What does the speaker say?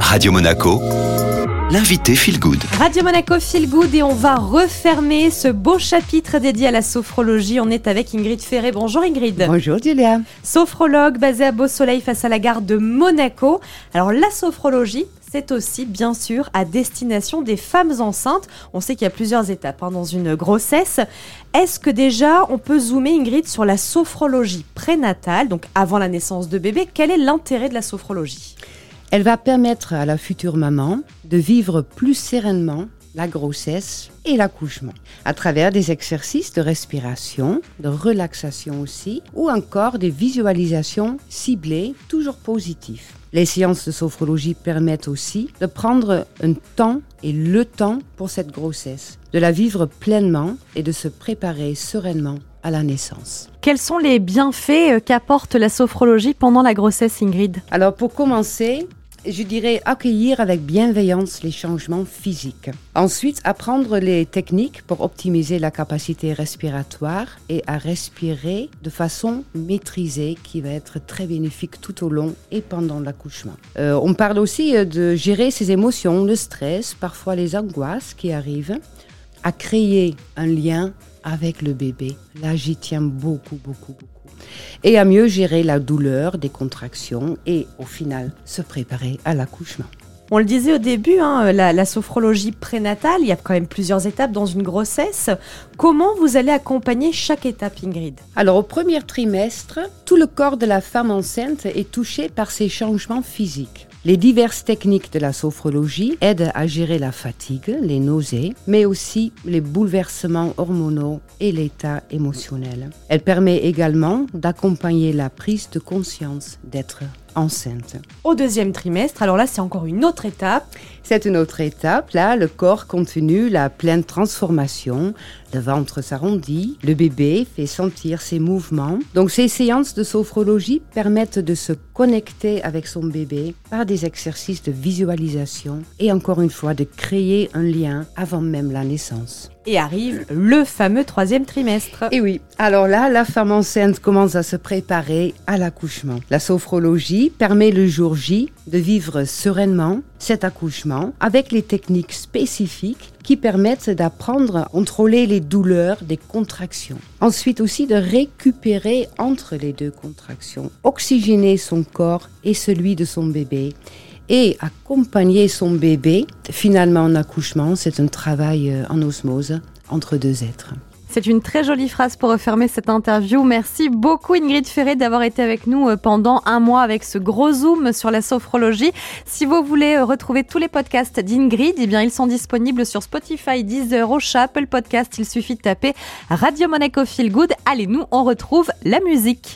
Radio Monaco, l'invité Feel Good. Radio Monaco Feel Good et on va refermer ce beau chapitre dédié à la sophrologie. On est avec Ingrid Ferré. Bonjour Ingrid. Bonjour Julia. Sophrologue basée à Beau Soleil face à la gare de Monaco. Alors la sophrologie, c'est aussi bien sûr à destination des femmes enceintes. On sait qu'il y a plusieurs étapes hein, dans une grossesse. Est-ce que déjà on peut zoomer Ingrid sur la sophrologie prénatale, donc avant la naissance de bébé? Quel est l'intérêt de la sophrologie? Elle va permettre à la future maman de vivre plus sereinement la grossesse et l'accouchement, à travers des exercices de respiration, de relaxation aussi, ou encore des visualisations ciblées, toujours positives. Les séances de sophrologie permettent aussi de prendre un temps et le temps pour cette grossesse, de la vivre pleinement et de se préparer sereinement à la naissance. Quels sont les bienfaits euh, qu'apporte la sophrologie pendant la grossesse, Ingrid? Alors pour commencer, je dirais accueillir avec bienveillance les changements physiques. Ensuite, apprendre les techniques pour optimiser la capacité respiratoire et à respirer de façon maîtrisée qui va être très bénéfique tout au long et pendant l'accouchement. Euh, on parle aussi euh, de gérer ses émotions, le stress, parfois les angoisses qui arrivent, à créer un lien avec le bébé. Là, j'y tiens beaucoup, beaucoup, beaucoup et à mieux gérer la douleur des contractions et au final se préparer à l'accouchement. On le disait au début, hein, la, sophrologie prénatale, il y a quand même plusieurs étapes dans une grossesse. Comment vous allez accompagner chaque étape, Ingrid? Alors, au premier trimestre, tout le corps de la femme enceinte est touché par ces changements physiques. Les diverses techniques de la sophrologie aident à gérer la fatigue, les nausées, mais aussi les bouleversements hormonaux et l'état émotionnel. Elle permet également d'accompagner la prise de conscience d'être enceinte. Au deuxième trimestre, alors là c'est encore une autre étape. C'est une autre étape, là le corps continue la pleine transformation, le ventre s'arrondit, le bébé fait sentir ses mouvements. Donc ces séances de sophrologie permettent de se connecter avec son bébé par des exercices de visualisation et encore une fois de créer un lien avant même la naissance. Et arrive le fameux troisième trimestre. Et oui, alors là, la femme enceinte commence à se préparer à l'accouchement. La sophrologie permet le jour J de vivre sereinement cet accouchement avec les techniques spécifiques qui permettent d'apprendre à contrôler les douleurs des contractions. Ensuite aussi de récupérer entre les deux contractions, oxygéner son corps et celui de son bébé et accompagner son bébé finalement en accouchement. C'est un travail euh, en osmose entre deux êtres. C'est une très jolie phrase pour refermer cette interview. Merci beaucoup Ingrid Ferré d'avoir été avec nous euh, pendant un mois avec ce gros zoom sur la sophrologie. Si vous voulez euh, retrouver tous les podcasts d'Ingrid, eh bien ils sont disponibles sur Spotify, Deezer, Ocha, Apple Podcast. Il suffit de taper Radio Monaco Feel Good. Allez, nous on retrouve la musique.